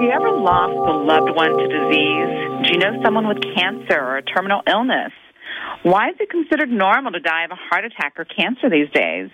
Have you ever lost a loved one to disease? Do you know someone with cancer or a terminal illness? Why is it considered normal to die of a heart attack or cancer these days?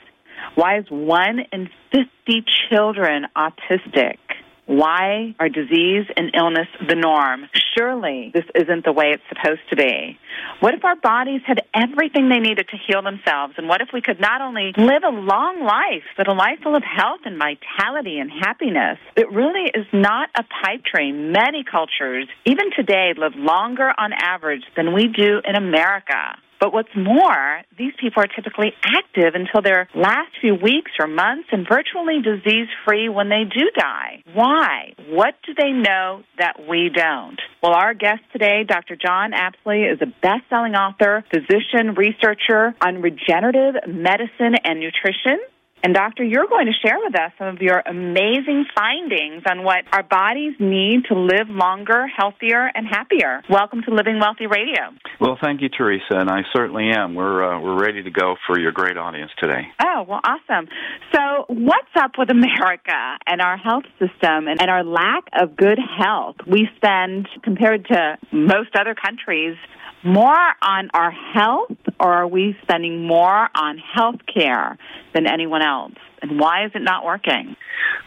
Why is one in 50 children autistic? Why are disease and illness the norm? Surely this isn't the way it's supposed to be. What if our bodies had everything they needed to heal themselves? And what if we could not only live a long life, but a life full of health and vitality and happiness? It really is not a pipe dream. Many cultures, even today, live longer on average than we do in America. But what's more, these people are typically active until their last few weeks or months and virtually disease free when they do die. Why? What do they know that we don't? Well, our guest today, Dr. John Apsley, is a best selling author, physician, researcher on regenerative medicine and nutrition. And, Doctor, you're going to share with us some of your amazing findings on what our bodies need to live longer, healthier, and happier. Welcome to Living Wealthy Radio. Well, thank you, Teresa, and I certainly am. We're uh, we're ready to go for your great audience today. Oh, well, awesome. So, what's up with America and our health system and, and our lack of good health? We spend, compared to most other countries, more on our health or are we spending more on health care than anyone else? And why is it not working?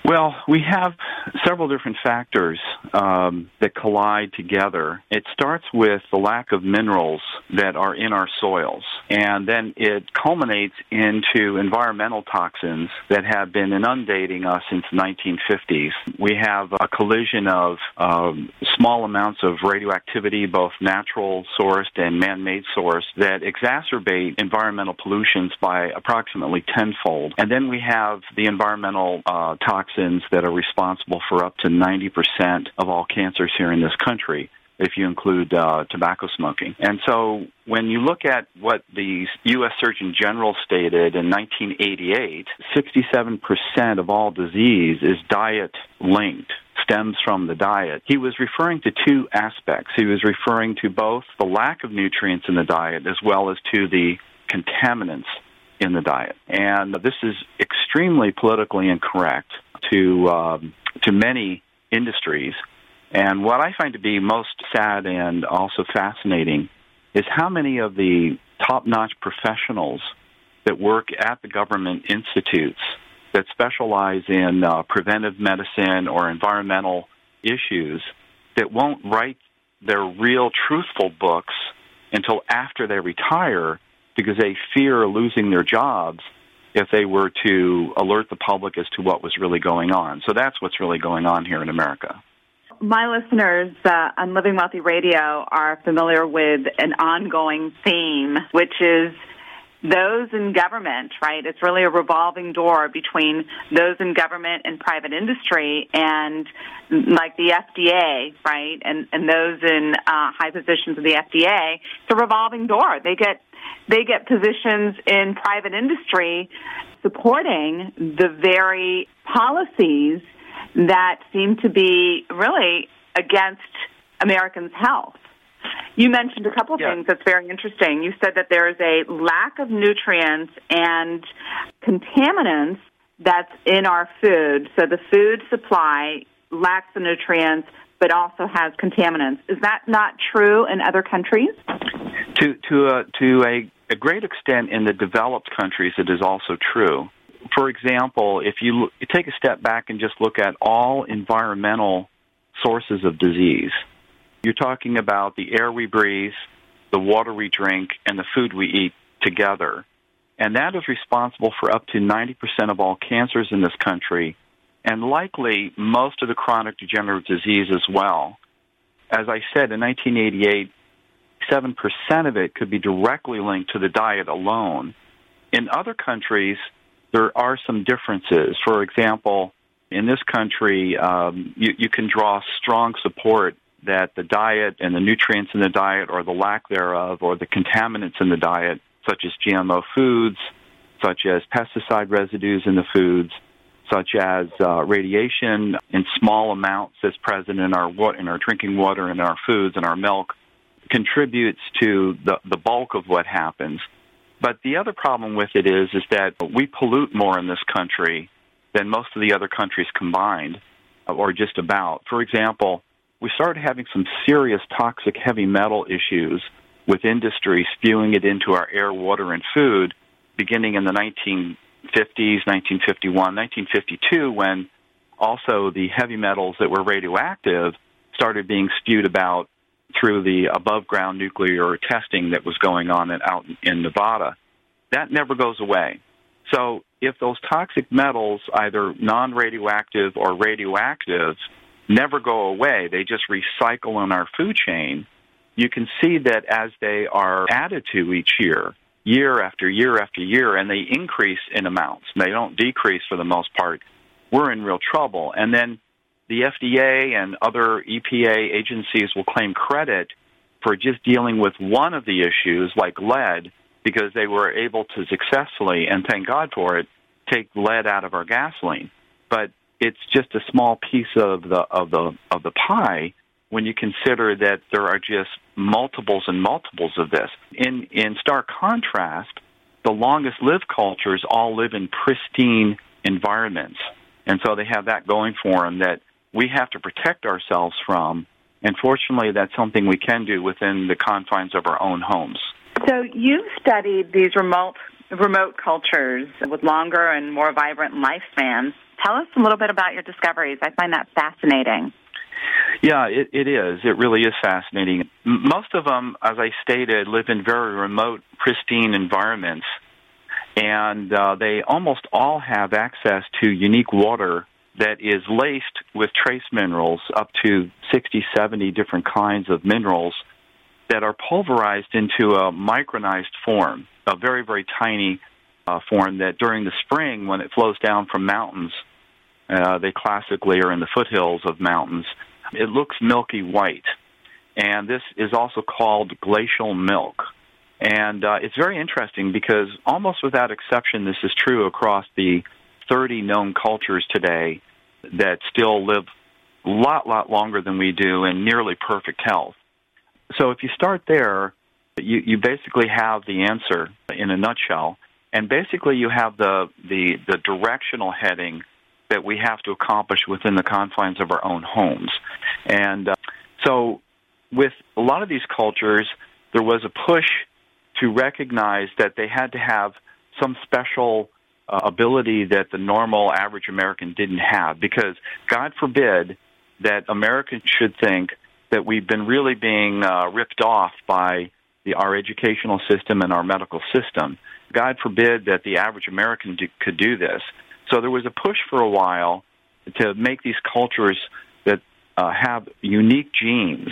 Well, we have several different factors um, that collide together. It starts with the lack of minerals that are in our soils, and then it culminates into environmental toxins that have been inundating us since the 1950s. We have a collision of um, small amounts of radioactivity, both natural sourced and man made sourced, that exacerbate environmental pollutions by approximately tenfold. And then we have the environmental uh, toxins that are responsible for up to 90% of all cancers here in this country if you include uh, tobacco smoking. And so when you look at what the U.S. Surgeon General stated in 1988, 67% of all disease is diet linked stems from the diet. He was referring to two aspects. He was referring to both the lack of nutrients in the diet as well as to the contaminants in the diet. And this is extremely politically incorrect to um, to many industries. And what I find to be most sad and also fascinating is how many of the top-notch professionals that work at the government institutes that specialize in uh, preventive medicine or environmental issues that won't write their real truthful books until after they retire because they fear losing their jobs if they were to alert the public as to what was really going on. So that's what's really going on here in America. My listeners uh, on Living Wealthy Radio are familiar with an ongoing theme, which is those in government, right? It's really a revolving door between those in government and private industry and like the FDA, right? And, and those in uh, high positions of the FDA. It's a revolving door. They get, they get positions in private industry supporting the very policies that seem to be really against Americans' health. You mentioned a couple of yeah. things that's very interesting. You said that there is a lack of nutrients and contaminants that's in our food. So the food supply lacks the nutrients but also has contaminants. Is that not true in other countries? To to a, to a, a great extent in the developed countries it is also true. For example, if you, look, you take a step back and just look at all environmental sources of disease, you're talking about the air we breathe, the water we drink, and the food we eat together. And that is responsible for up to 90% of all cancers in this country, and likely most of the chronic degenerative disease as well. As I said, in 1988, 7% of it could be directly linked to the diet alone. In other countries, there are some differences. For example, in this country, um, you, you can draw strong support that the diet and the nutrients in the diet or the lack thereof or the contaminants in the diet, such as GMO foods, such as pesticide residues in the foods, such as uh, radiation in small amounts that's present in our in our drinking water and our foods and our milk, contributes to the, the bulk of what happens. But the other problem with it is is that we pollute more in this country than most of the other countries combined. or just about. For example, we started having some serious toxic heavy metal issues with industry spewing it into our air, water, and food beginning in the 1950s, 1951, 1952, when also the heavy metals that were radioactive started being spewed about through the above ground nuclear testing that was going on in, out in Nevada. That never goes away. So if those toxic metals, either non radioactive or radioactive, never go away, they just recycle in our food chain, you can see that as they are added to each year, year after year after year, and they increase in amounts, they don't decrease for the most part, we're in real trouble. And then the FDA and other EPA agencies will claim credit for just dealing with one of the issues, like lead, because they were able to successfully, and thank God for it, take lead out of our gasoline. But it's just a small piece of the of the of the pie when you consider that there are just multiples and multiples of this. In in stark contrast, the longest lived cultures all live in pristine environments. And so they have that going for them that we have to protect ourselves from. And fortunately, that's something we can do within the confines of our own homes. So you've studied these remote remote cultures with longer and more vibrant lifespans. Tell us a little bit about your discoveries. I find that fascinating. Yeah, it, it is. It really is fascinating. Most of them, as I stated, live in very remote, pristine environments, and uh, they almost all have access to unique water that is laced with trace minerals, up to 60, 70 different kinds of minerals that are pulverized into a micronized form, a very, very tiny uh, form that during the spring, when it flows down from mountains, uh, they classically are in the foothills of mountains, it looks milky white. And this is also called glacial milk. And uh, it's very interesting because almost without exception, this is true across the 30 known cultures today that still live a lot, lot longer than we do in nearly perfect health. So if you start there, you, you basically have the answer in a nutshell. And basically, you have the, the, the directional heading that we have to accomplish within the confines of our own homes. And uh, so, with a lot of these cultures, there was a push to recognize that they had to have some special uh, ability that the normal average American didn't have. Because, God forbid, that Americans should think that we've been really being uh, ripped off by the, our educational system and our medical system. God forbid that the average American do, could do this. So there was a push for a while to make these cultures that uh, have unique genes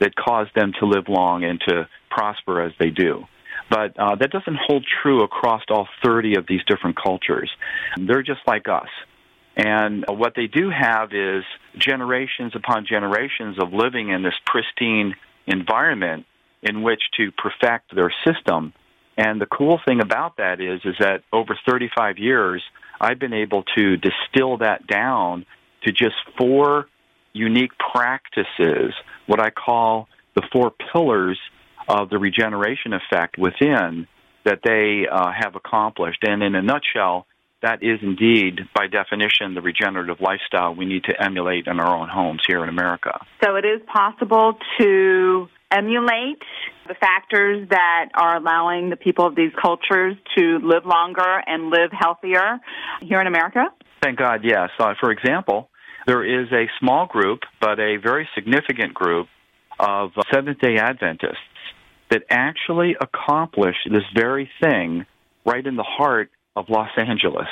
that cause them to live long and to prosper as they do. But uh, that doesn't hold true across all 30 of these different cultures. They're just like us. And what they do have is generations upon generations of living in this pristine environment in which to perfect their system. And the cool thing about that is, is that over 35 years, I've been able to distill that down to just four unique practices, what I call the four pillars of the regeneration effect within that they uh, have accomplished. And in a nutshell, that is indeed, by definition, the regenerative lifestyle we need to emulate in our own homes here in America. So it is possible to emulate the factors that are allowing the people of these cultures to live longer and live healthier here in America? Thank God, yes. Uh, for example, there is a small group, but a very significant group of Seventh day Adventists that actually accomplish this very thing right in the heart of Los Angeles.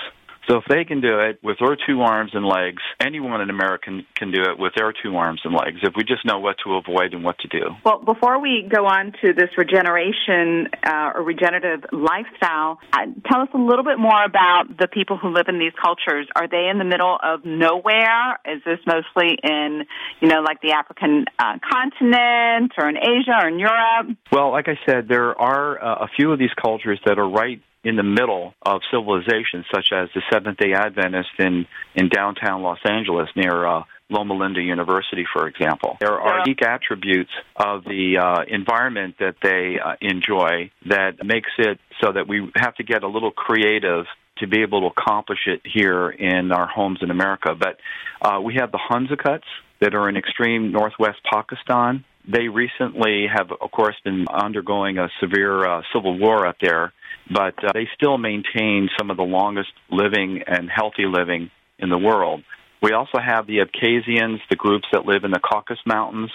So if they can do it with their two arms and legs, anyone in America can, can do it with their two arms and legs if we just know what to avoid and what to do. Well, before we go on to this regeneration uh, or regenerative lifestyle, uh, tell us a little bit more about the people who live in these cultures. Are they in the middle of nowhere? Is this mostly in, you know, like the African uh, continent or in Asia or in Europe? Well, like I said, there are uh, a few of these cultures that are right in the middle of civilization, such as the Seventh Day Adventists in in downtown Los Angeles near uh, Loma Linda University, for example. There are unique attributes of the uh, environment that they uh, enjoy that makes it so that we have to get a little creative to be able to accomplish it here in our homes in America. But uh, we have the Hunzakuts that are in extreme northwest Pakistan. They recently have, of course, been undergoing a severe uh, civil war up there, but uh, they still maintain some of the longest living and healthy living in the world. We also have the Abkhazians, the groups that live in the Caucasus Mountains,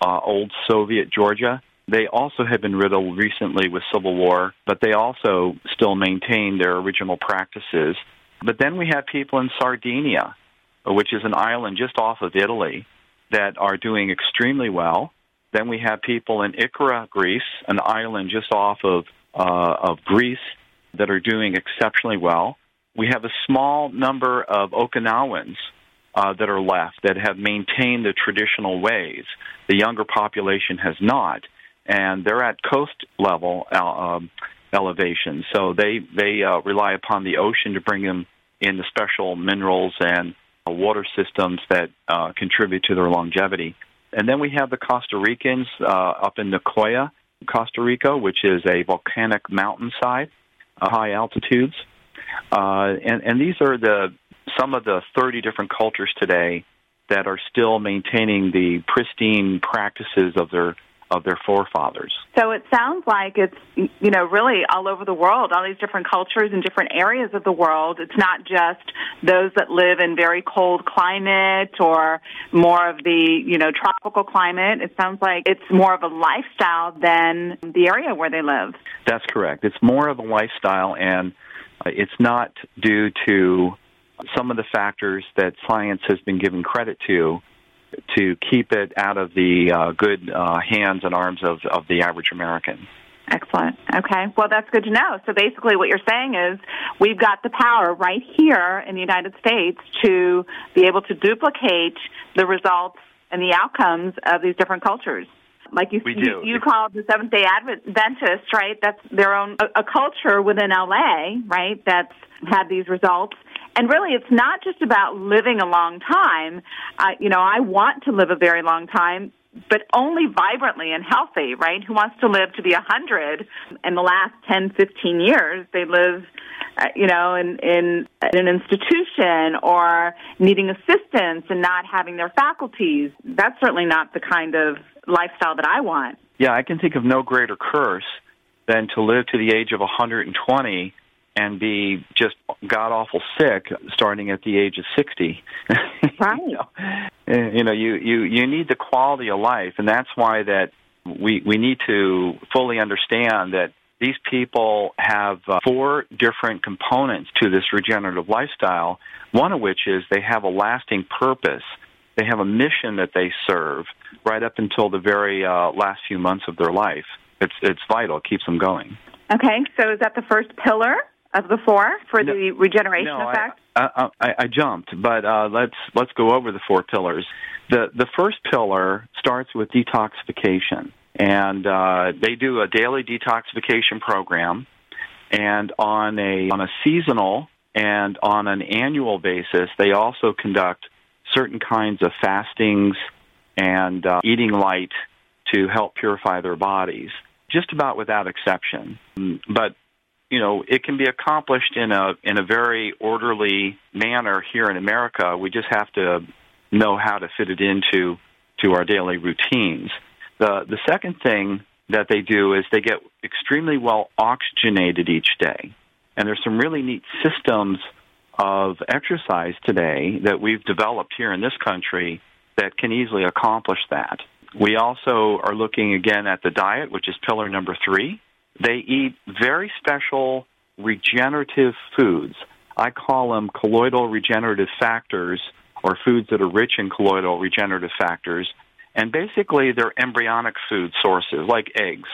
uh, old Soviet Georgia. They also have been riddled recently with civil war, but they also still maintain their original practices. But then we have people in Sardinia, which is an island just off of Italy, that are doing extremely well. Then we have people in Ikaria, Greece, an island just off of uh, of Greece, that are doing exceptionally well. We have a small number of Okinawans uh, that are left that have maintained the traditional ways. The younger population has not, and they're at coast level uh, um, elevation, so they they uh, rely upon the ocean to bring them in the special minerals and water systems that uh, contribute to their longevity. And then we have the Costa Ricans uh, up in Nicoya, Costa Rica, which is a volcanic mountainside, uh, high altitudes. Uh, and, and these are the some of the 30 different cultures today that are still maintaining the pristine practices of their of their forefathers. So it sounds like it's you know really all over the world, all these different cultures in different areas of the world. It's not just those that live in very cold climate or more of the you know tropical climate. It sounds like it's more of a lifestyle than the area where they live. That's correct. It's more of a lifestyle, and uh, it's not due to some of the factors that science has been given credit to to keep it out of the uh, good uh, hands and arms of, of the average American. Excellent. Okay. Well, that's good to know. So basically, what you're saying is we've got the power right here in the United States to be able to duplicate the results and the outcomes of these different cultures. Like you, you, you call the Seventh Day Adventists, right? That's their own a, a culture within LA, right? That's had these results and really, it's not just about living a long time. Uh, you know, I want to live a very long time, but only vibrantly and healthy, right? Who wants to live to be a hundred? In the last ten, fifteen years, they live, uh, you know, in, in in an institution or needing assistance and not having their faculties. That's certainly not the kind of lifestyle that I want. Yeah, I can think of no greater curse than to live to the age of 120 and be just god awful sick starting at the age of 60 right. You, know, you know you you you need the quality of life and that's why that we we need to fully understand that these people have uh, four different components to this regenerative lifestyle. One of which is they have a lasting purpose. They have a mission that they serve right up until the very uh, last few months of their life. It's it's vital. It keeps them going. Okay so is that the first pillar of the four for no, the regeneration no, effect? I, I, I jumped, but uh, let's let's go over the four pillars. The the first pillar starts with detoxification, and uh, they do a daily detoxification program, and on a on a seasonal and on an annual basis, they also conduct certain kinds of fastings and uh, eating light to help purify their bodies, just about without exception. But you know, it can be accomplished in a in a very orderly manner here in America. We just have to know how to fit it into to our daily routines. The the second thing that they do is they get extremely well oxygenated each day. And there's some really neat systems of exercise today that we've developed here in this country that can easily accomplish that. We also are looking again at the diet, which is pillar number three. They eat very special regenerative foods. I call them colloidal regenerative factors or foods that are rich in colloidal regenerative factors. And basically, they're embryonic food sources like eggs,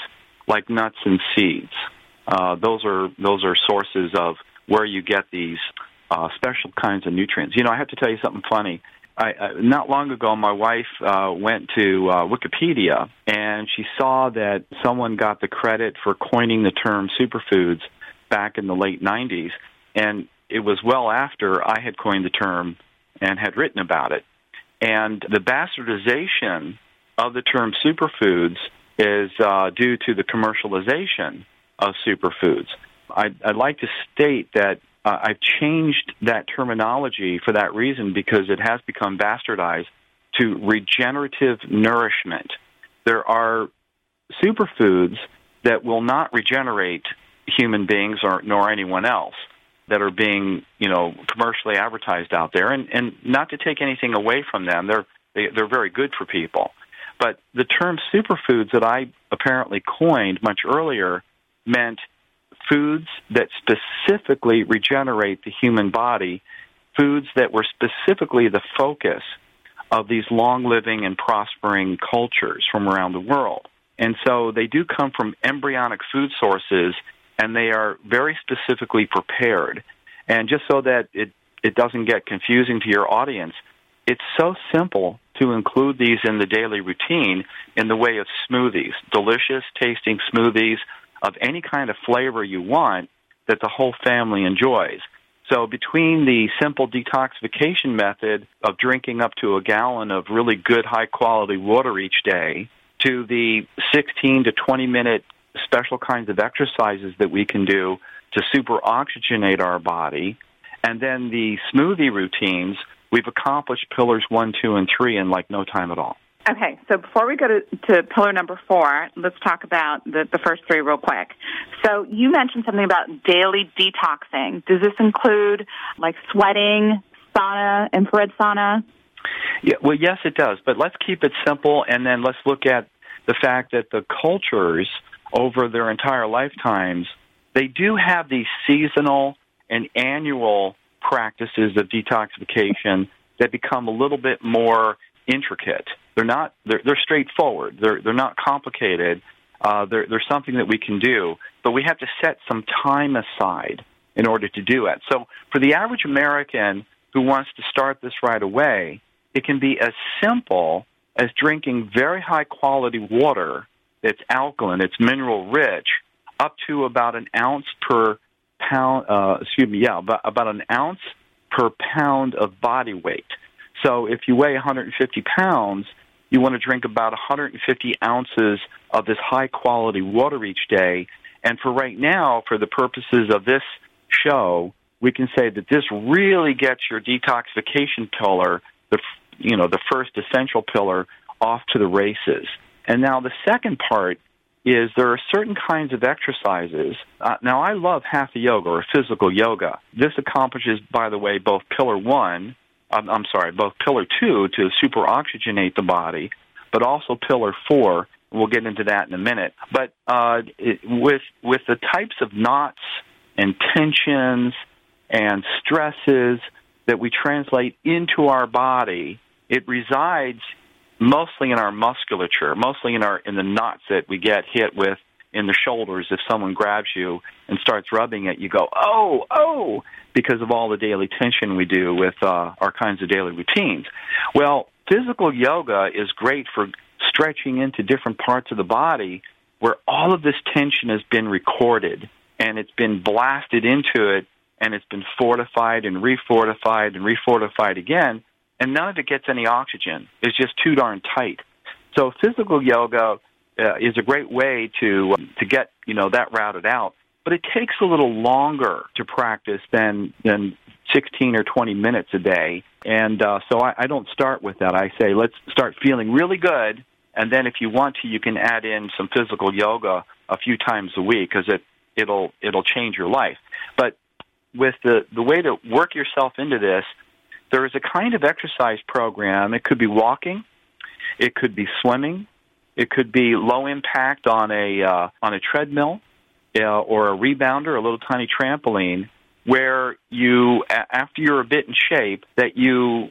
like nuts and seeds. Uh, those are those are sources of where you get these uh, special kinds of nutrients. You know, I have to tell you something funny. I, not long ago, my wife uh, went to uh, Wikipedia and she saw that someone got the credit for coining the term superfoods back in the late 90s. And it was well after I had coined the term and had written about it. And the bastardization of the term superfoods is uh, due to the commercialization of superfoods. I'd, I'd like to state that uh, I've changed that terminology for that reason because it has become bastardized to regenerative nourishment. There are superfoods that will not regenerate human beings or nor anyone else that are being you know commercially advertised out there and and not to take anything away from them they're they, they're very good for people but the term superfoods that I apparently coined much earlier meant foods that specifically regenerate the human body foods that were specifically the focus of these long living and prospering cultures from around the world and so they do come from embryonic food sources and they are very specifically prepared. And just so that it, it doesn't get confusing to your audience, it's so simple to include these in the daily routine in the way of smoothies, delicious tasting smoothies of any kind of flavor you want that the whole family enjoys. So between the simple detoxification method of drinking up to a gallon of really good high quality water each day to the 16 to 20 minute special kinds of exercises that we can do to super oxygenate our body, and then the smoothie routines, we've accomplished pillars one, two, and three in like no time at all. Okay, so before we go to, to pillar number four, let's talk about the, the first three real quick. So you mentioned something about daily detoxing. Does this include like sweating, sauna, infrared sauna? Yeah, well, yes, it does. But let's keep it simple, and then let's look at the fact that the cultures over their entire lifetimes, they do have these seasonal and annual practices of detoxification that become a little bit more intricate. They're not they're, they're straightforward. They're they're not complicated. Uh, they're, they're something that we can do, but we have to set some time aside in order to do it. So for the average American who wants to start this right away, it can be as simple as drinking very high quality water it's alkaline, it's mineral rich, up to about an ounce per pound. Uh, excuse me, yeah, about, about an ounce per pound of body weight. So if you weigh 150 pounds, you want to drink about 150 ounces of this high quality water each day. And for right now, for the purposes of this show, we can say that this really gets your detoxification pillar, the you know the first essential pillar, off to the races. And now the second part is there are certain kinds of exercises. Uh, now, I love hatha yoga or physical yoga. This accomplishes, by the way, both pillar one, I'm, I'm sorry, both pillar two to super oxygenate the body, but also pillar four. We'll get into that in a minute. But uh, it, with with the types of knots and tensions and stresses that we translate into our body, it resides mostly in our musculature, mostly in our in the knots that we get hit with in the shoulders if someone grabs you and starts rubbing it you go oh oh because of all the daily tension we do with uh, our kinds of daily routines well physical yoga is great for stretching into different parts of the body where all of this tension has been recorded and it's been blasted into it and it's been fortified and refortified and refortified again and none of it gets any oxygen. It's just too darn tight. So physical yoga uh, is a great way to um, to get you know that routed out, but it takes a little longer to practice than than 16 or 20 minutes a day. And uh, so I, I don't start with that. I say let's start feeling really good, and then if you want to, you can add in some physical yoga a few times a week because it it'll it'll change your life. But with the the way to work yourself into this there is a kind of exercise program. It could be walking, it could be swimming, it could be low impact on a uh, on a treadmill uh, or a rebounder, a little tiny trampoline, where you after you're a bit in shape that you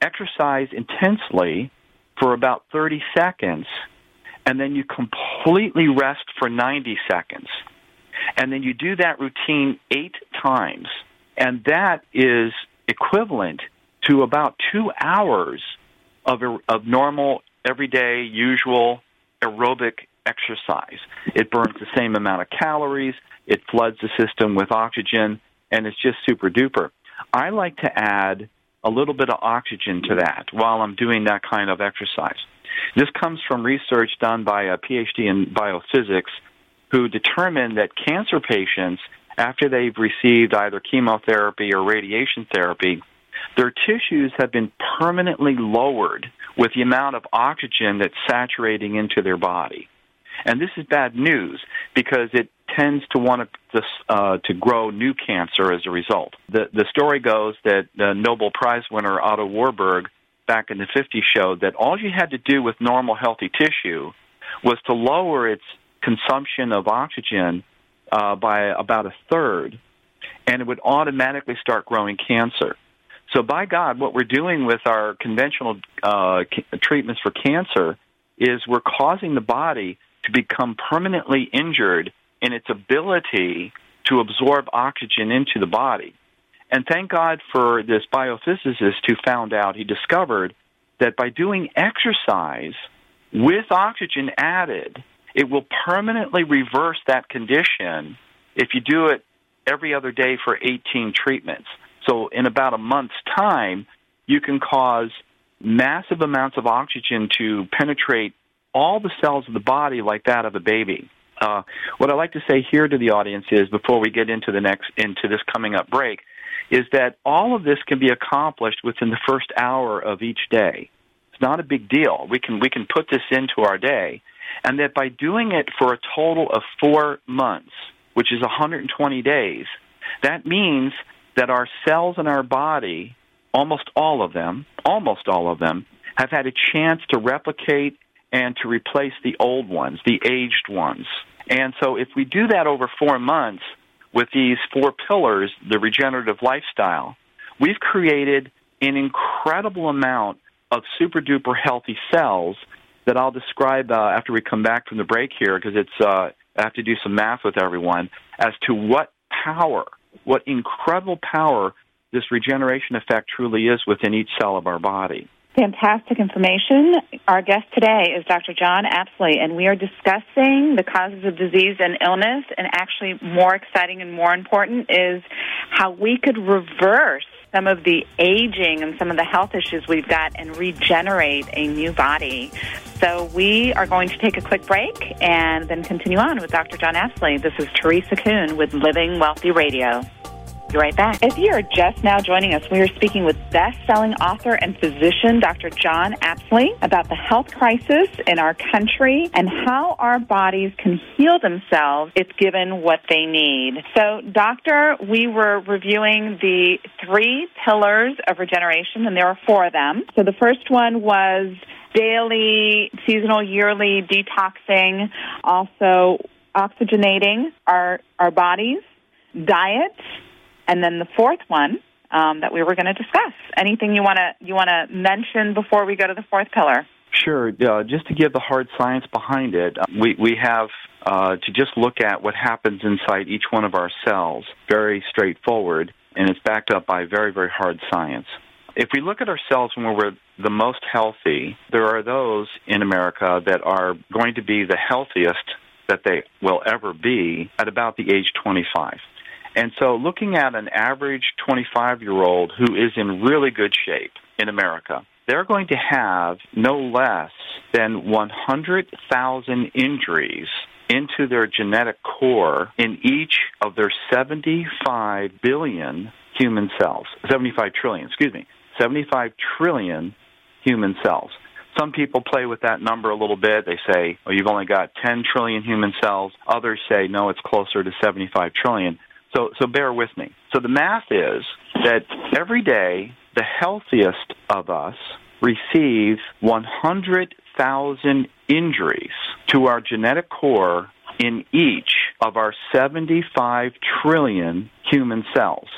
exercise intensely for about 30 seconds and then you completely rest for 90 seconds. And then you do that routine 8 times. And that is equivalent to about two hours of, of normal, everyday, usual aerobic exercise. It burns the same amount of calories, it floods the system with oxygen, and it's just super duper. I like to add a little bit of oxygen to that while I'm doing that kind of exercise. This comes from research done by a PhD in biophysics who determined that cancer patients after they've received either chemotherapy or radiation therapy, their tissues have been permanently lowered with the amount of oxygen that's saturating into their body. And this is bad news because it tends to want to uh, to grow new cancer as a result. The the story goes that the Nobel Prize winner Otto Warburg back in the 50s showed that all you had to do with normal healthy tissue was to lower its consumption of oxygen uh, by about a third, and it would automatically start growing cancer. So, by God, what we're doing with our conventional uh, treatments for cancer is we're causing the body to become permanently injured in its ability to absorb oxygen into the body. And thank God for this biophysicist who found out, he discovered that by doing exercise with oxygen added, it will permanently reverse that condition if you do it every other day for 18 treatments. So, in about a month's time, you can cause massive amounts of oxygen to penetrate all the cells of the body like that of a baby. Uh, what I like to say here to the audience is, before we get into the next into this coming up break, is that all of this can be accomplished within the first hour of each day. It's not a big deal. We can we can put this into our day, and that by doing it for a total of four months, which is 120 days, that means that our cells in our body, almost all of them, almost all of them, have had a chance to replicate and to replace the old ones, the aged ones. And so if we do that over four months with these four pillars, the regenerative lifestyle, we've created an incredible amount of super duper healthy cells that I'll describe uh, after we come back from the break here because it's uh, I have to do some math with everyone as to what power, what incredible power this regeneration effect truly is within each cell of our body. Fantastic information. Our guest today is Dr. John Apsley, and we are discussing the causes of disease and illness. And actually, more exciting and more important is how we could reverse some of the aging and some of the health issues we've got and regenerate a new body. So we are going to take a quick break and then continue on with Dr. John Apsley. This is Teresa Kuhn with Living Wealthy Radio. Be right back. If you are just now joining us, we are speaking with best-selling author and physician Dr. John Apsley about the health crisis in our country and how our bodies can heal themselves if given what they need. So, doctor, we were reviewing the three pillars of regeneration, and there are four of them. So the first one was daily, seasonal, yearly detoxing, also oxygenating our our bodies, diet, and then the fourth one um, that we were going to discuss. Anything you want to you want to mention before we go to the fourth pillar? Sure. Uh, just to give the hard science behind it, uh, we we have uh, to just look at what happens inside each one of our cells. Very straightforward, and it's backed up by very very hard science. If we look at our cells when we're the most healthy, there are those in America that are going to be the healthiest that they will ever be at about the age 25. And so, looking at an average 25 year old who is in really good shape in America, they're going to have no less than 100,000 injuries into their genetic core in each of their 75 billion human cells. 75 trillion, excuse me. 75 trillion human cells. Some people play with that number a little bit. They say, well, you've only got 10 trillion human cells. Others say, no, it's closer to 75 trillion. So, so bear with me. So the math is that every day the healthiest of us receive 100,000 injuries to our genetic core in each of our 75 trillion human cells.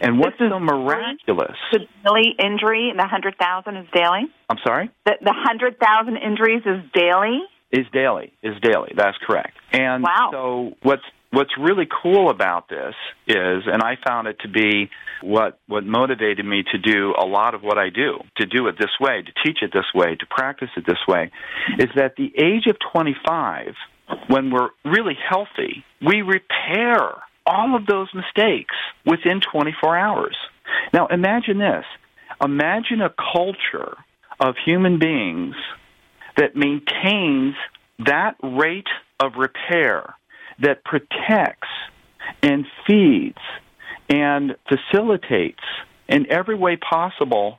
And what's so miraculous? The daily injury, the 100,000 is daily? I'm sorry? The, the 100,000 injuries is daily? Is daily, is daily. That's correct. And wow. so what's what's really cool about this is, and I found it to be what what motivated me to do a lot of what I do, to do it this way, to teach it this way, to practice it this way, is that the age of 25, when we're really healthy, we repair all of those mistakes within 24 hours. Now imagine this. Imagine a culture of human beings that maintains that rate of repair that protects and feeds and facilitates in every way possible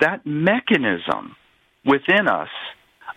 that mechanism within us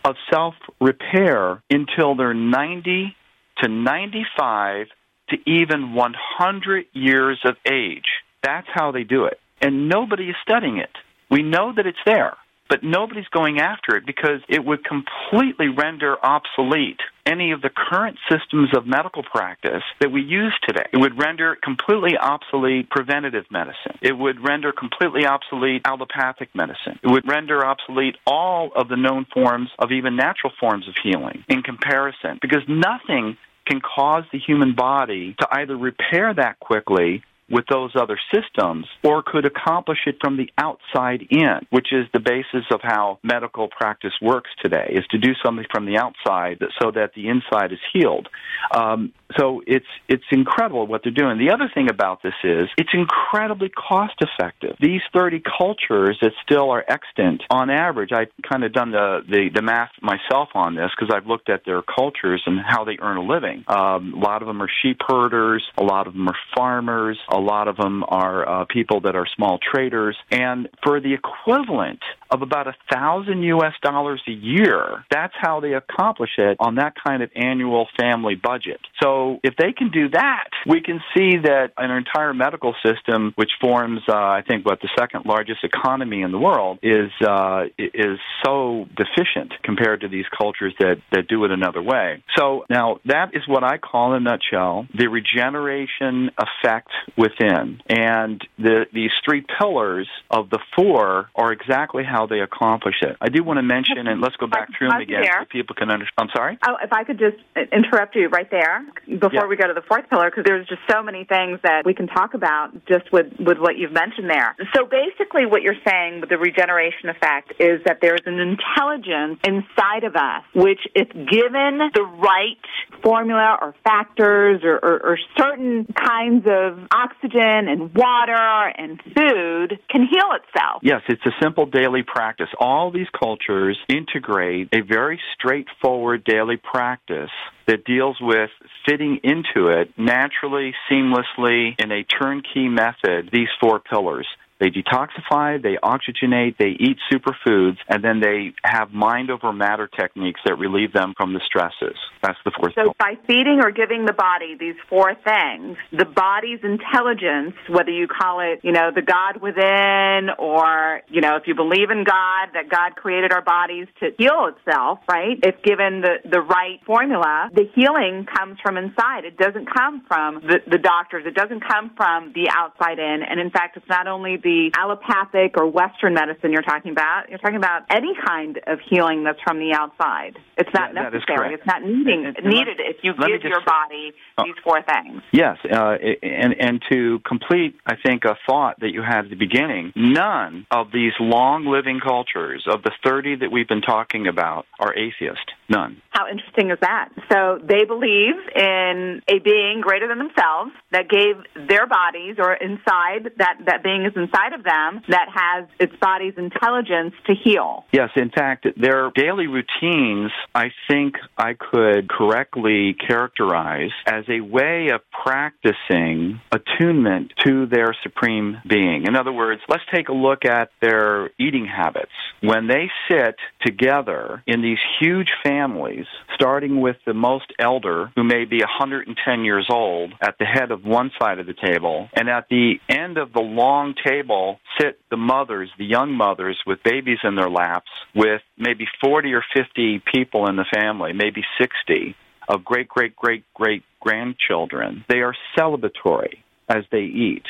of self repair until they're 90 to 95 to even 100 years of age. That's how they do it. And nobody is studying it. We know that it's there but nobody's going after it because it would completely render obsolete any of the current systems of medical practice that we use today. It would render completely obsolete preventative medicine. It would render completely obsolete allopathic medicine. It would render obsolete all of the known forms of even natural forms of healing in comparison because nothing can cause the human body to either repair that quickly with those other systems or could accomplish it from the outside in, which is the basis of how medical practice works today, is to do something from the outside so that the inside is healed. Um, so it's it's incredible what they're doing. The other thing about this is it's incredibly cost effective. These 30 cultures that still are extant, on average, I've kind of done the, the, the math myself on this because I've looked at their cultures and how they earn a living. Um, a lot of them are sheep herders, a lot of them are farmers, a lot of them are uh, people that are small traders. And for the equivalent of about a thousand U.S. dollars a year, that's how they accomplish it on that kind of annual family budget. So if they can do that, we can see that an entire medical system, which forms, uh, I think, what the second largest economy in the world, is uh, is so deficient compared to these cultures that that do it another way. So now that is what I call in a nutshell the regeneration effect within. And the, these three pillars of the four are exactly how they accomplish it. I do want to mention, and let's go back through them again so people can understand. I'm sorry? Oh, if I could just interrupt you right there before yeah. we go to the fourth pillar, because there's just so many things that we can talk about just with, with what you've mentioned there. So basically, what you're saying with the regeneration effect is that there's an intelligence inside of us, which, if given the right formula or factors or, or, or certain kinds of oxygen and water and food can heal itself. Yes, it's a simple daily practice. All these cultures integrate a very straightforward daily practice that deals with fitting into it naturally, seamlessly, in a turnkey method, these four pillars. They detoxify, they oxygenate, they eat superfoods, and then they have mind over matter techniques that relieve them from the stresses. That's the fourth. So, by feeding or giving the body these four things, the body's intelligence, whether you call it, you know, the God within, or, you know, if you believe in God, that God created our bodies to heal itself, right? If given the, the right formula, the healing comes from inside. It doesn't come from the, the doctors. It doesn't come from the outside in. And in fact, it's not only the allopathic or Western medicine you're talking about. You're talking about any kind of healing that's from the outside. It's not yeah, necessary. It's not needing, and, and needed if you give your body oh, these four things. Yes, uh, and and to complete, I think a thought that you had at the beginning. None of these long living cultures of the 30 that we've been talking about are atheist. None. How interesting is that? So they believe in a being greater than themselves that gave their bodies or inside that that being is inside inside of them that has its body's intelligence to heal. Yes, in fact, their daily routines, I think I could correctly characterize as a way of practicing attunement to their supreme being. In other words, let's take a look at their eating habits. When they sit together in these huge families, starting with the most elder, who may be 110 years old, at the head of one side of the table, and at the end of the long table, table sit the mothers, the young mothers with babies in their laps with maybe 40 or 50 people in the family, maybe 60 of great, great, great, great grandchildren. They are celebratory as they eat.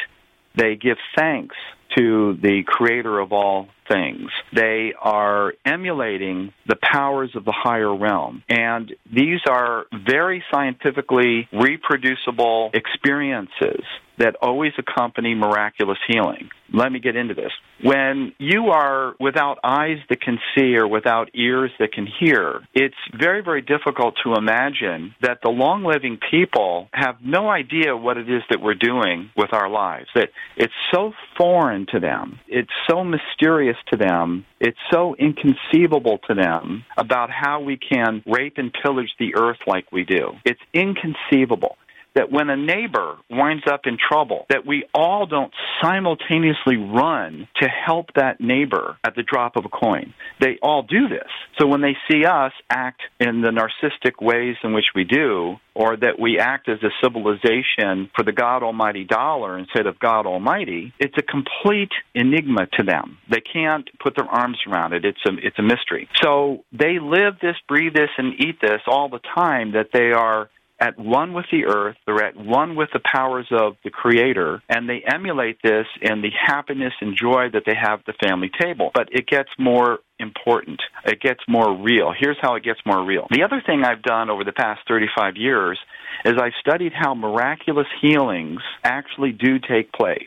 They give thanks to the creator of all things. They are emulating the powers of the higher realm. And these are very scientifically reproducible experiences that always accompany miraculous healing. Let me get into this. When you are without eyes that can see or without ears that can hear, it's very, very difficult to imagine that the long living people have no idea what it is that we're doing with our lives. That it's so foreign to them. It's so mysterious to them. It's so inconceivable to them about how we can rape and pillage the earth like we do. It's inconceivable. That when a neighbor winds up in trouble, that we all don't simultaneously run to help that neighbor at the drop of a coin. They all do this. So when they see us act in the narcissistic ways in which we do, or that we act as a civilization for the God Almighty dollar instead of God Almighty, it's a complete enigma to them. They can't put their arms around it. It's a, it's a mystery. So they live this, breathe this, and eat this all the time that they are at one with the earth, they're at one with the powers of the Creator, and they emulate this in the happiness and joy that they have at the family table. But it gets more important. It gets more real. Here's how it gets more real. The other thing I've done over the past 35 years is I've studied how miraculous healings actually do take place.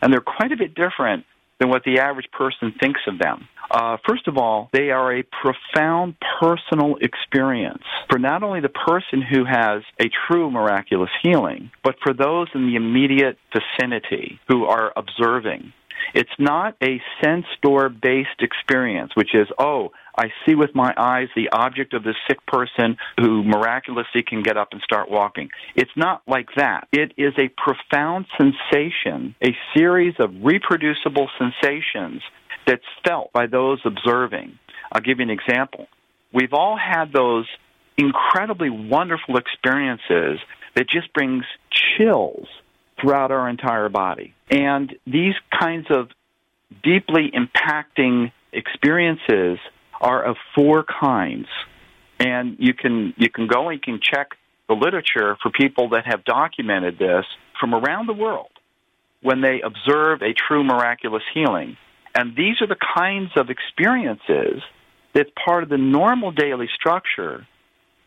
And they're quite a bit different than what the average person thinks of them. Uh, first of all, they are a profound personal experience for not only the person who has a true miraculous healing, but for those in the immediate vicinity who are observing. It's not a sense door based experience, which is, oh, I see with my eyes the object of this sick person who miraculously can get up and start walking. It's not like that. It is a profound sensation, a series of reproducible sensations that's felt by those observing. I'll give you an example. We've all had those incredibly wonderful experiences that just brings chills throughout our entire body. And these kinds of deeply impacting experiences are of four kinds. And you can you can go and you can check the literature for people that have documented this from around the world when they observe a true miraculous healing. And these are the kinds of experiences that's part of the normal daily structure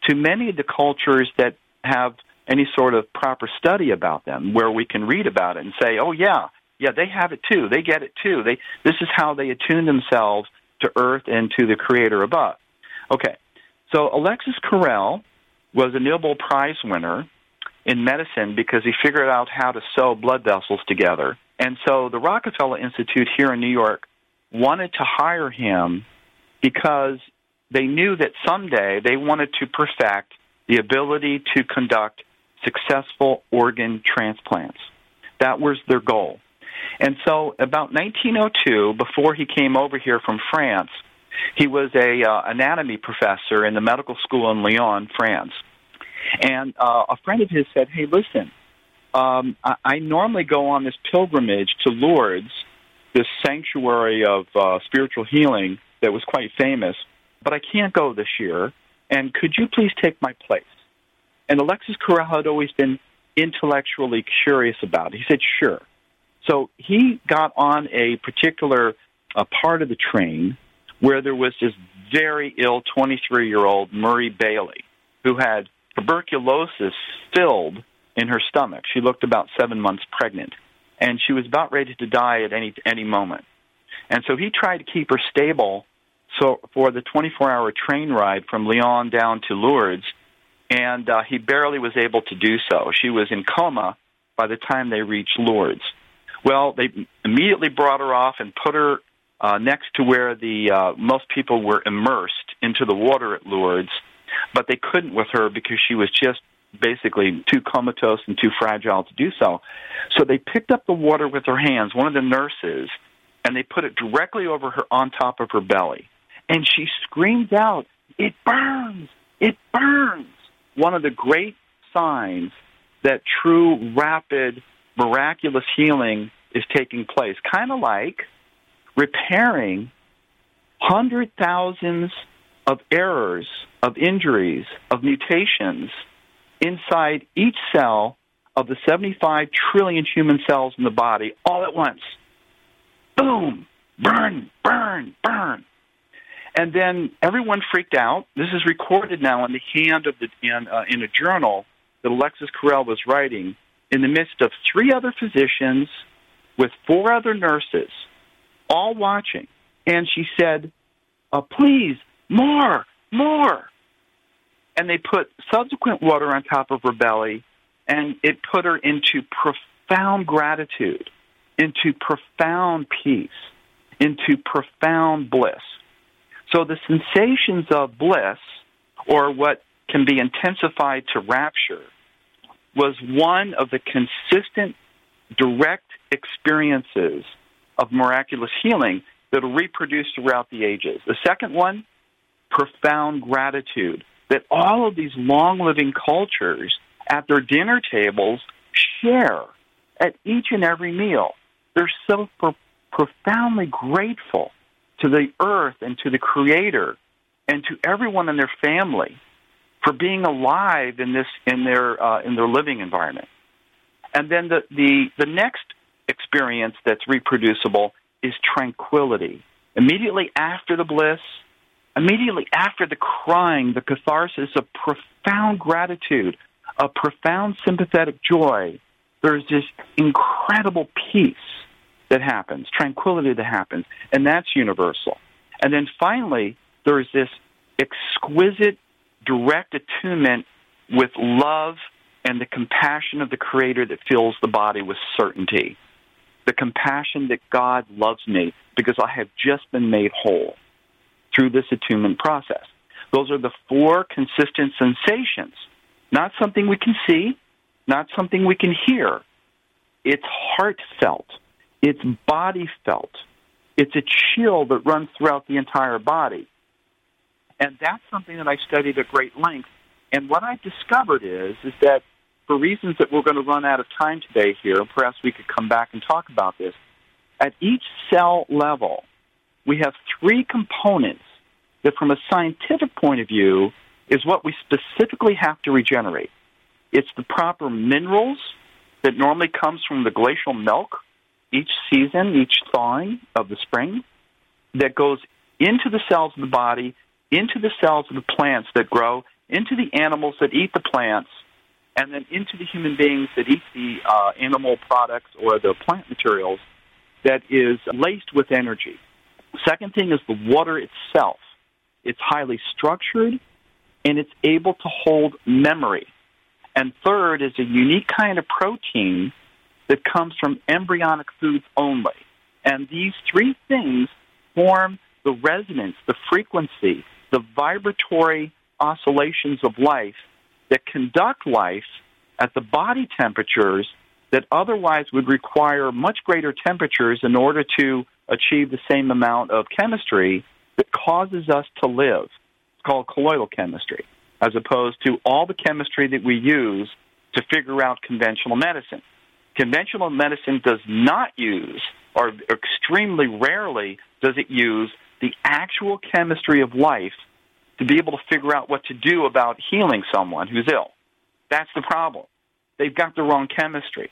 to many of the cultures that have any sort of proper study about them where we can read about it and say, oh yeah, yeah, they have it too. They get it too. They this is how they attune themselves to earth and to the creator above. Okay. So Alexis Carrel was a Nobel Prize winner in medicine because he figured out how to sew blood vessels together. And so the Rockefeller Institute here in New York wanted to hire him because they knew that someday they wanted to perfect the ability to conduct successful organ transplants. That was their goal. And so, about 1902, before he came over here from France, he was a uh, anatomy professor in the medical school in Lyon, France. And uh, a friend of his said, "Hey, listen, um, I, I normally go on this pilgrimage to Lourdes, this sanctuary of uh, spiritual healing that was quite famous, but I can't go this year. And could you please take my place?" And Alexis Carrel had always been intellectually curious about it. He said, "Sure." So he got on a particular uh, part of the train where there was this very ill 23 year old Marie Bailly who had tuberculosis filled in her stomach. She looked about seven months pregnant, and she was about ready to die at any any moment. And so he tried to keep her stable so for the 24 hour train ride from Lyon down to Lourdes, and uh, he barely was able to do so. She was in coma by the time they reached Lourdes. Well, they immediately brought her off and put her uh, next to where the uh, most people were immersed into the water at Lourdes, but they couldn't with her because she was just basically too comatose and too fragile to do so. So they picked up the water with her hands, one of the nurses, and they put it directly over her on top of her belly. And she screams out, It burns! It burns! One of the great signs that true, rapid, miraculous healing is taking place, kind of like repairing hundred thousands of errors, of injuries, of mutations inside each cell of the 75 trillion human cells in the body all at once. Boom! Burn, burn, burn. And then everyone freaked out. This is recorded now in the hand of the in, uh, in a journal that Alexis Carrel was writing in the midst of three other physicians with four other nurses, all watching. And she said, uh, Please, more, more. And they put subsequent water on top of her belly, and it put her into profound gratitude, into profound peace, into profound bliss. So the sensations of bliss, or what can be intensified to rapture, was one of the consistent, direct experiences of miraculous healing that are reproduced throughout the ages. The second one, profound gratitude that all of these long living cultures at their dinner tables share at each and every meal. They're so pro- profoundly grateful to the earth and to the creator and to everyone in their family for being alive in this in their uh, in their living environment. And then the, the the next experience that's reproducible is tranquility. Immediately after the bliss, immediately after the crying, the catharsis of profound gratitude, a profound sympathetic joy, there's this incredible peace that happens, tranquility that happens, and that's universal. And then finally, there is this exquisite, direct attunement with love and the compassion of the Creator that fills the body with certainty. The compassion that God loves me because I have just been made whole through this attunement process. Those are the four consistent sensations, not something we can see, not something we can hear. It's heartfelt, it's body felt, it's a chill that runs throughout the entire body. And that's something that I studied at great length. And what I discovered is, is that for reasons that we're going to run out of time today here, perhaps we could come back and talk about this, at each cell level, we have three components that, from a scientific point of view, is what we specifically have to regenerate. It's the proper minerals that normally comes from the glacial milk each season, each thawing of the spring, that goes into the cells of the body, into the cells of the plants that grow, into the animals that eat the plants, and then into the human beings that eat the uh, animal products or the plant materials that is laced with energy. Second thing is the water itself. It's highly structured and it's able to hold memory. And third is a unique kind of protein that comes from embryonic foods only. And these three things form the resonance, the frequency, the vibratory oscillations of life that conduct life at the body temperatures that otherwise would require much greater temperatures in order to achieve the same amount of chemistry that causes us to live. It's called colloidal chemistry, as opposed to all the chemistry that we use to figure out conventional medicine. Conventional medicine does not use, or extremely rarely does it use, the actual chemistry of life to be able to figure out what to do about healing someone who's ill. That's the problem. They've got the wrong chemistry.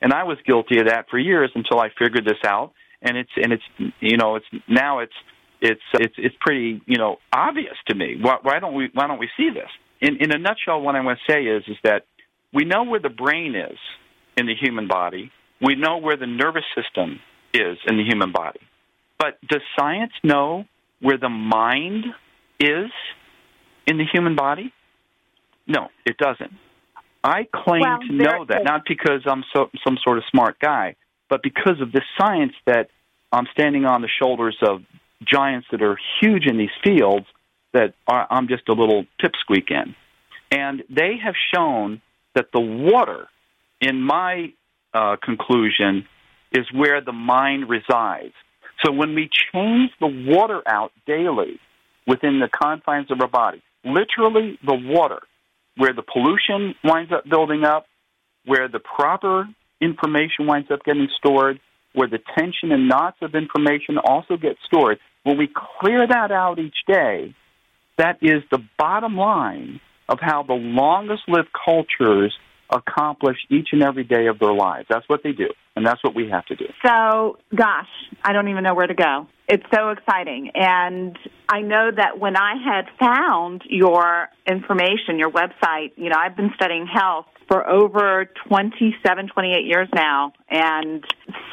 And I was guilty of that for years until I figured this out. And it's and it's you know it's now it's it's it's it's pretty you know obvious to me. Why, why don't we why don't we see this? In in a nutshell, what I want to say is is that we know where the brain is in the human body. We know where the nervous system is in the human body. But does science know where the mind is in the human body? No, it doesn't. I claim well, to know that, not because I'm so, some sort of smart guy, but because of this science that I'm standing on the shoulders of giants that are huge in these fields that are, I'm just a little pipsqueak in. And they have shown that the water, in my uh, conclusion, is where the mind resides. So when we change the water out daily within the confines of our body, literally the water, where the pollution winds up building up, where the proper information winds up getting stored, where the tension and knots of information also get stored, when we clear that out each day, that is the bottom line of how the longest lived cultures accomplish each and every day of their lives. That's what they do, and that's what we have to do. So, gosh, I don't even know where to go. It's so exciting. And I know that when I had found your information, your website, you know, I've been studying health for over 27, 28 years now. And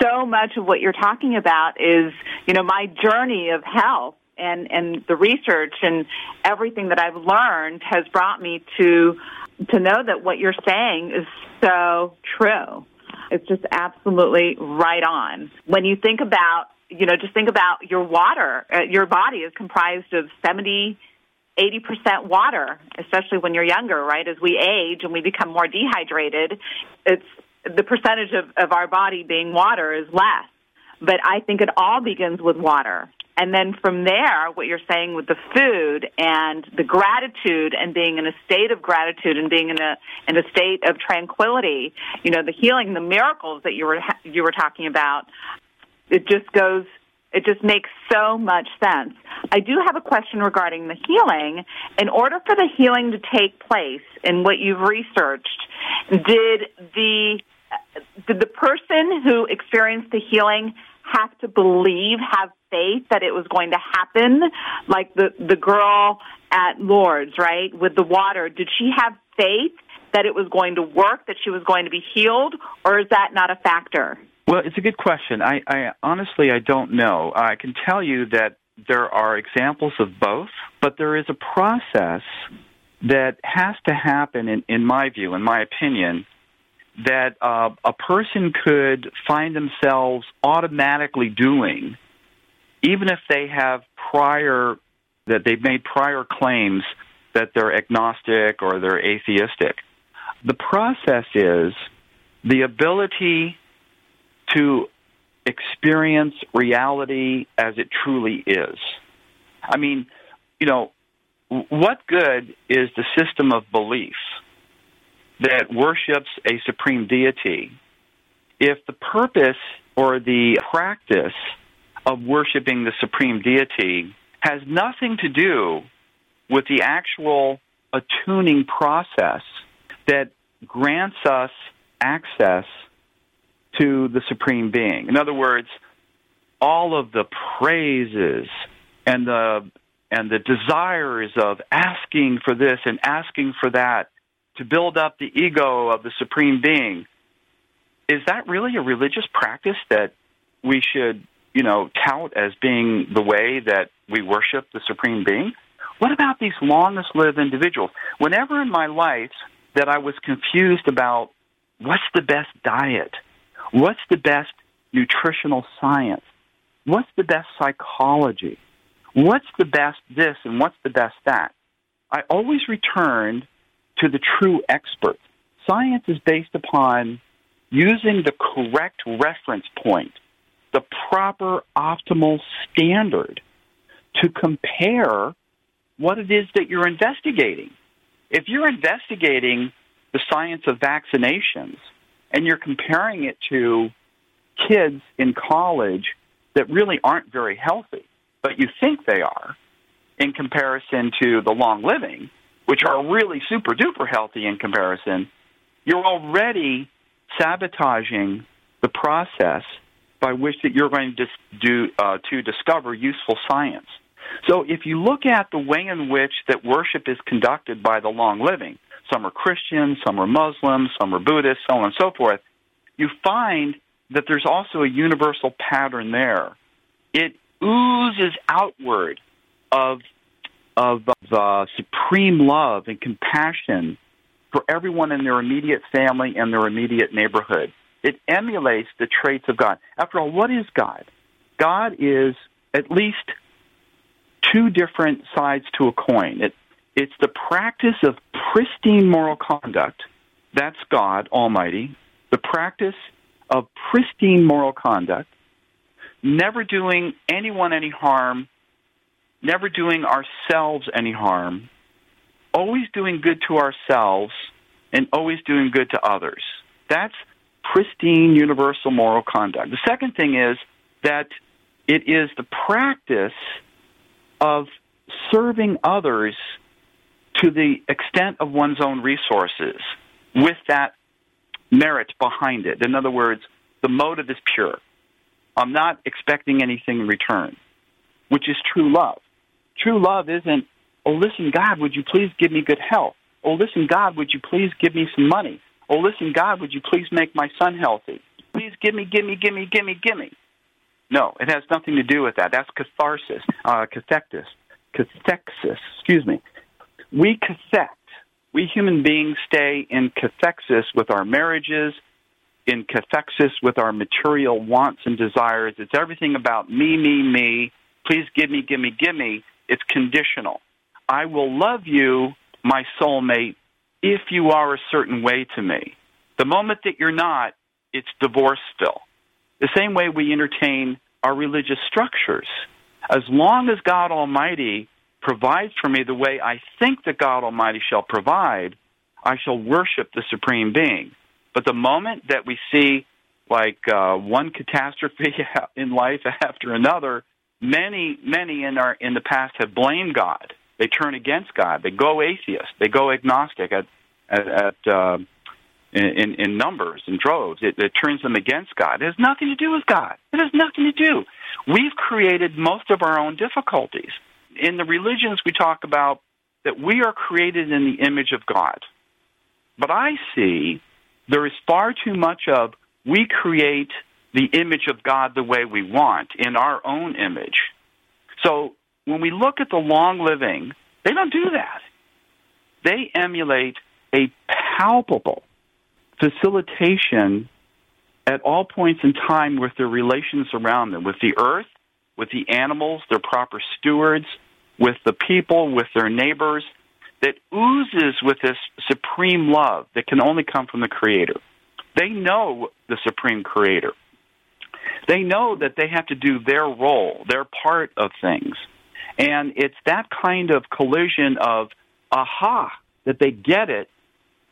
so much of what you're talking about is, you know, my journey of health and, and the research and everything that I've learned has brought me to to know that what you're saying is so true. It's just absolutely right on. When you think about, you know, just think about your water. Uh, your body is comprised of 78% 80% water, especially when you're younger, right? As we age and we become more dehydrated, it's the percentage of, of our body being water is less. But I think it all begins with water. And then from there, what you're saying with the food and the gratitude and being in a state of gratitude and being in a in a state of tranquility, you know, the healing, the miracles that you were you were talking about, it just goes it just makes so much sense. I do have a question regarding the healing. In order for the healing to take place in what you've researched, did the did the person who experienced the healing have to believe, have faith that it was going to happen? Like the the girl at Lourdes, right, with the water, did she have faith that it was going to work, that she was going to be healed, or is that not a factor? Well, it's a good question. I, I honestly I don't know. I can tell you that there are examples of both, but there is a process that has to happen, in, in my view, in my opinion, that uh, a person could find themselves automatically doing, even if they have prior that they've made prior claims that they're agnostic or they're atheistic. The process is the ability to experience reality as it truly is. I mean, you know, what good is the system of belief that worships a supreme deity if the purpose or the practice of worshiping the supreme deity has nothing to do with the actual attuning process that grants us access to the Supreme Being. In other words, all of the praises and the and the desires of asking for this and asking for that to build up the ego of the Supreme Being. Is that really a religious practice that we should, you know, tout as being the way that we worship the Supreme Being? What about these longest lived individuals? Whenever in my life that I was confused about what's the best diet, What's the best nutritional science? What's the best psychology? What's the best this and what's the best that? I always returned to the true expert. Science is based upon using the correct reference point, the proper optimal standard to compare what it is that you're investigating. If you're investigating the science of vaccinations, and you're comparing it to kids in college that really aren't very healthy, but you think they are, in comparison to the long living, which are really super duper healthy in comparison, you're already sabotaging the process by which that you're going to do uh, to discover useful science. So if you look at the way in which that worship is conducted by the long living, some are Christian, some are Muslim, some are Buddhist, so on and so forth, you find that there's also a universal pattern there. It oozes outward of of uh, supreme love and compassion for everyone in their immediate family and their immediate neighborhood. It emulates the traits of God. After all, what is God? God is at least two different sides to a coin. It it's the practice of pristine moral conduct. That's God Almighty. The practice of pristine moral conduct, never doing anyone any harm, never doing ourselves any harm, always doing good to ourselves, and always doing good to others. That's pristine universal moral conduct. The second thing is that it is the practice of serving others to the extent of one's own resources with that merit behind it. In other words, the motive is pure. I'm not expecting anything in return, which is true love. True love isn't, oh, listen, God, would you please give me good health? Oh, listen, God, would you please give me some money? Oh, listen, God, would you please make my son healthy? Please give me, give me, give me, give me, give me. No, it has nothing to do with that. That's catharsis, uh, cathexis, excuse me we cathect. We human beings stay in cathexis with our marriages, in cathexis with our material wants and desires. It's everything about me, me, me. Please give me, give me, give me. It's conditional. I will love you, my soulmate, if you are a certain way to me. The moment that you're not, it's divorce still. The same way we entertain our religious structures. As long as God Almighty provides for me the way I think that God Almighty shall provide, I shall worship the Supreme Being. But the moment that we see like uh, one catastrophe in life after another, many, many in our in the past have blamed God. They turn against God. They go atheist. They go agnostic at at, at uh, in, in numbers and droves. It, it turns them against God. It has nothing to do with God. It has nothing to do. We've created most of our own difficulties. In the religions, we talk about that we are created in the image of God. But I see there is far too much of we create the image of God the way we want in our own image. So when we look at the long living, they don't do that. They emulate a palpable facilitation at all points in time with their relations around them, with the earth, with the animals, their proper stewards, with the people, with their neighbors, that oozes with this supreme love that can only come from the Creator. They know the Supreme Creator. They know that they have to do their role, their part of things. And it's that kind of collision of, aha, that they get it,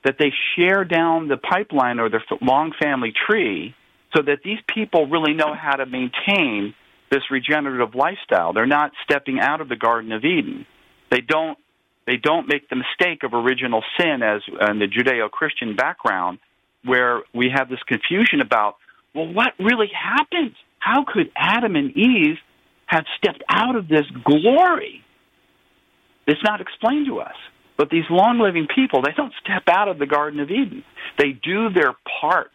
that they share down the pipeline or their long family tree so that these people really know how to maintain this regenerative lifestyle. They're not stepping out of the Garden of Eden. They don't they don't make the mistake of original sin as in the Judeo-Christian background where we have this confusion about well what really happened? How could Adam and Eve have stepped out of this glory? It's not explained to us. But these long living people, they don't step out of the Garden of Eden. They do their part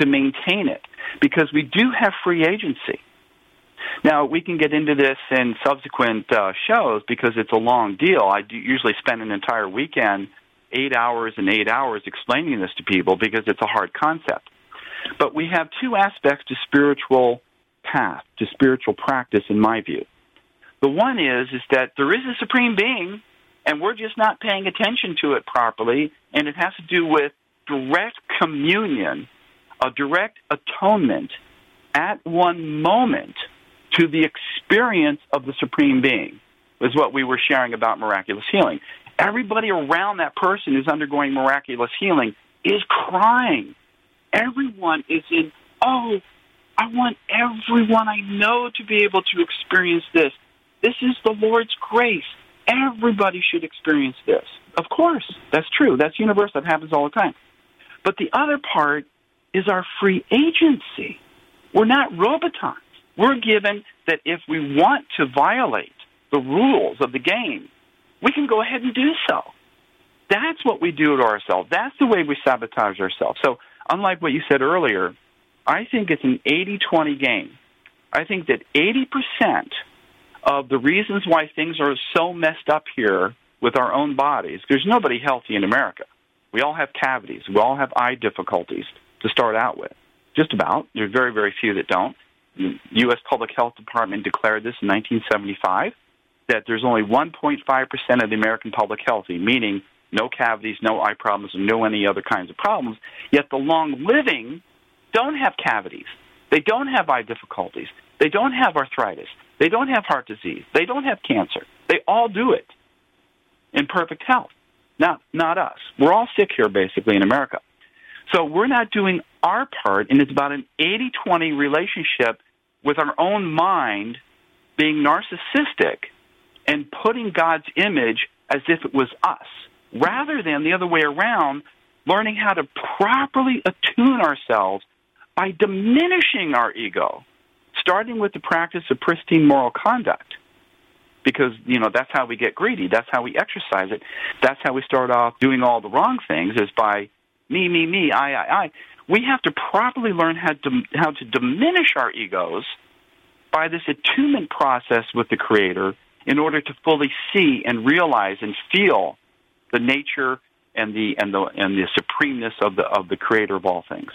to maintain it because we do have free agency. Now, we can get into this in subsequent uh, shows because it's a long deal. I usually spend an entire weekend, eight hours and eight hours, explaining this to people because it's a hard concept. But we have two aspects to spiritual path, to spiritual practice, in my view. The one is is that there is a supreme being and we're just not paying attention to it properly, and it has to do with direct communion, a direct atonement at one moment to the experience of the Supreme Being, is what we were sharing about miraculous healing. Everybody around that person who's undergoing miraculous healing is crying. Everyone is in, oh, I want everyone I know to be able to experience this. This is the Lord's grace. Everybody should experience this. Of course, that's true. That's universal. That happens all the time. But the other part is our free agency. We're not robotons. We're given that if we want to violate the rules of the game, we can go ahead and do so. That's what we do to ourselves. That's the way we sabotage ourselves. So, unlike what you said earlier, I think it's an 80 20 game. I think that 80% of the reasons why things are so messed up here with our own bodies. There's nobody healthy in America. We all have cavities. We all have eye difficulties to start out with. Just about. There's very, very few that don't. U.S. Public Health Department declared this in 1975 that there's only 1.5% of the American public healthy, meaning no cavities, no eye problems, and no any other kinds of problems. Yet the long living don't have cavities. They don't have eye difficulties. They don't have arthritis. They don't have heart disease. They don't have cancer. They all do it in perfect health. Not, not us. We're all sick here, basically, in America. So we're not doing our part, and it's about an 80 20 relationship with our own mind being narcissistic and putting God's image as if it was us, rather than the other way around, learning how to properly attune ourselves by diminishing our ego starting with the practice of pristine moral conduct. Because you know that's how we get greedy. That's how we exercise it. That's how we start off doing all the wrong things is by me me me i i i. We have to properly learn how to how to diminish our egos by this attunement process with the creator in order to fully see and realize and feel the nature and the and the and the supremeness of the of the creator of all things.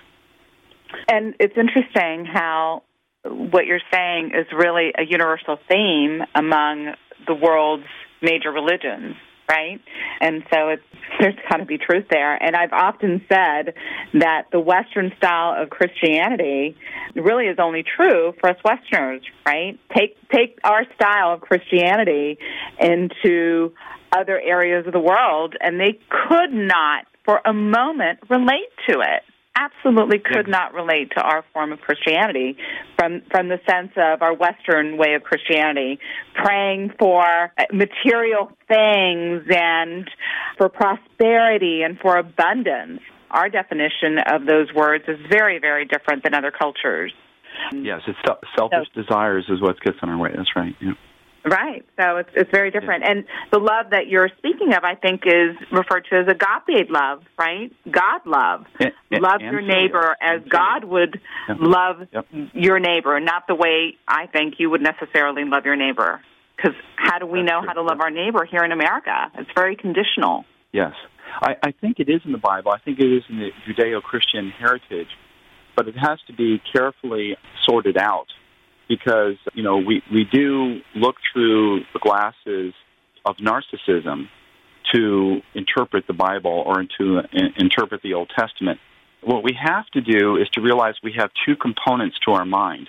And it's interesting how what you're saying is really a universal theme among the world's major religions right? And so it's, there's got to be truth there. And I've often said that the Western style of Christianity really is only true for us Westerners, right? Take take our style of Christianity into other areas of the world, and they could not, for a moment, relate to it absolutely could not relate to our form of Christianity from from the sense of our Western way of Christianity, praying for uh, material things and for prosperity and for abundance. Our definition of those words is very, very different than other cultures. Yes, it's selfish so, desires is what gets in our way. That's right. Yeah. Right. So it's it's very different. Yeah. And the love that you're speaking of, I think, is referred to as agape love, right? God love. Love your neighbor as God would love yep. your neighbor, not the way I think you would necessarily love your neighbor. Because how do we That's know true. how to love our neighbor here in America? It's very conditional. Yes. I, I think it is in the Bible. I think it is in the Judeo Christian heritage. But it has to be carefully sorted out because you know we we do look through the glasses of narcissism to interpret the Bible or to interpret the Old Testament. What we have to do is to realize we have two components to our mind.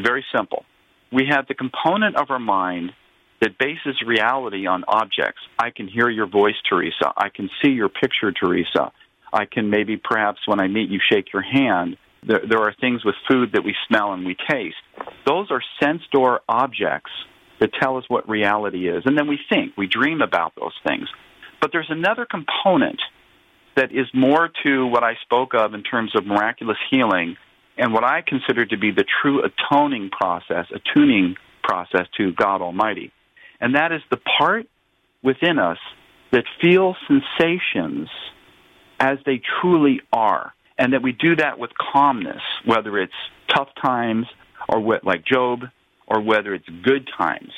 Very simple. We have the component of our mind that bases reality on objects. I can hear your voice, Teresa. I can see your picture, Teresa. I can maybe perhaps when I meet you shake your hand. There, there are things with food that we smell and we taste. Those are sense door objects that tell us what reality is. And then we think, we dream about those things. But there's another component that is more to what I spoke of in terms of miraculous healing and what I consider to be the true atoning process, attuning process to God Almighty. And that is the part within us that feels sensations as they truly are and that we do that with calmness, whether it's tough times or what, like Job, or whether it's good times,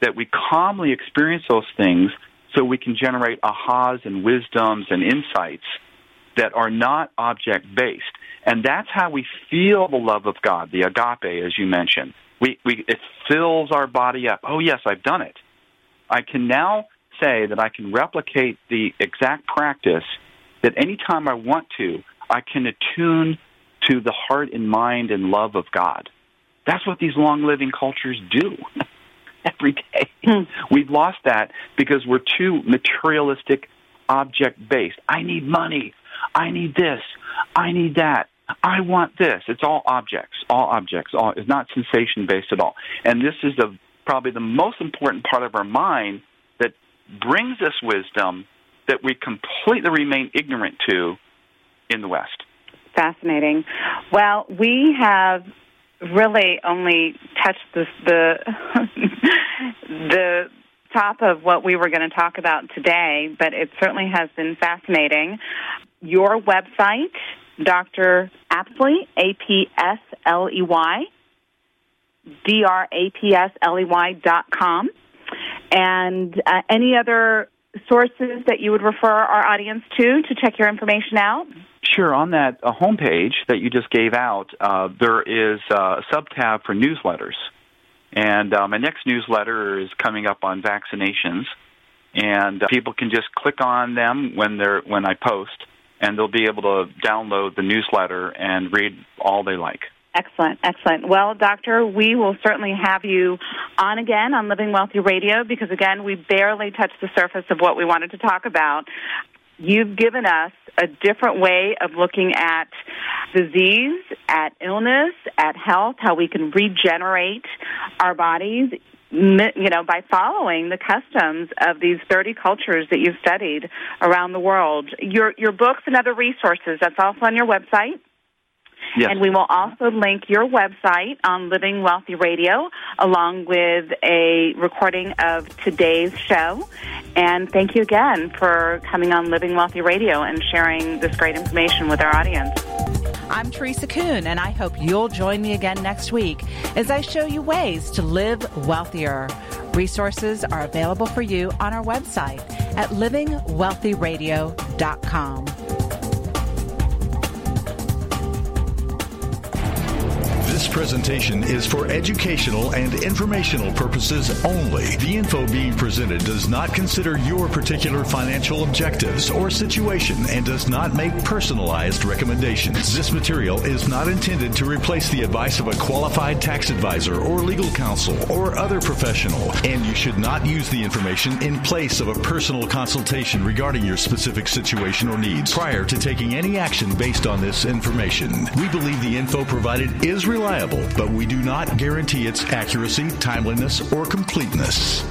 that we calmly experience those things so we can generate ahas and wisdoms and insights that are not object based. And that's how we feel the love of God, the agape, as you mentioned. We, we, it fills our body up. Oh, yes, I've done it. I can now say that I can replicate the exact practice that anytime I want to, I can attune to the heart and mind and love of God. That's what these long living cultures do every day. Hmm. We've lost that because we're too materialistic, object based. I need money. I need this. I need that. I want this. It's all objects. All objects. All it's not sensation based at all. And this is the probably the most important part of our mind that brings us wisdom that we completely remain ignorant to in the West. Fascinating. Well, we have really only touched the the, the top of what we were going to talk about today, but it certainly has been fascinating. Your website, Dr. Apsley, A P S L E Y, D R A P S L E Y dot com, and uh, any other sources that you would refer our audience to to check your information out? Sure. On that uh, homepage that you just gave out, uh, there is uh, a sub tab for newsletters. And uh, my next newsletter is coming up on vaccinations, and uh, people can just click on them when they're when I post, and they'll be able to download the newsletter and read all they like. Excellent, excellent. Well, Doctor, we will certainly have you on again on Living Wealthy Radio because, again, we barely touched the surface of what we wanted to talk about. You've given us a different way of looking at disease, at illness, at health, how we can regenerate our bodies, you know, by following the customs of these 30 cultures that you've studied around the world. Your, your books and other resources, that's also on your website. Yes. And we will also link your website on Living Wealthy Radio along with a recording of today's show. And thank you again for coming on Living Wealthy Radio and sharing this great information with our audience. I'm Teresa Kuhn, and I hope you'll join me again next week as I show you ways to live wealthier. Resources are available for you on our website at livingwealthyradio.com. This presentation is for educational and informational purposes only. The info being presented does not consider your particular financial objectives or situation and does not make personalized recommendations. This material is not intended to replace the advice of a qualified tax advisor or legal counsel or other professional, and you should not use the information in place of a personal consultation regarding your specific situation or needs prior to taking any action based on this information. We believe the info provided is reliable, but we do not guarantee its accuracy, timeliness, or completeness.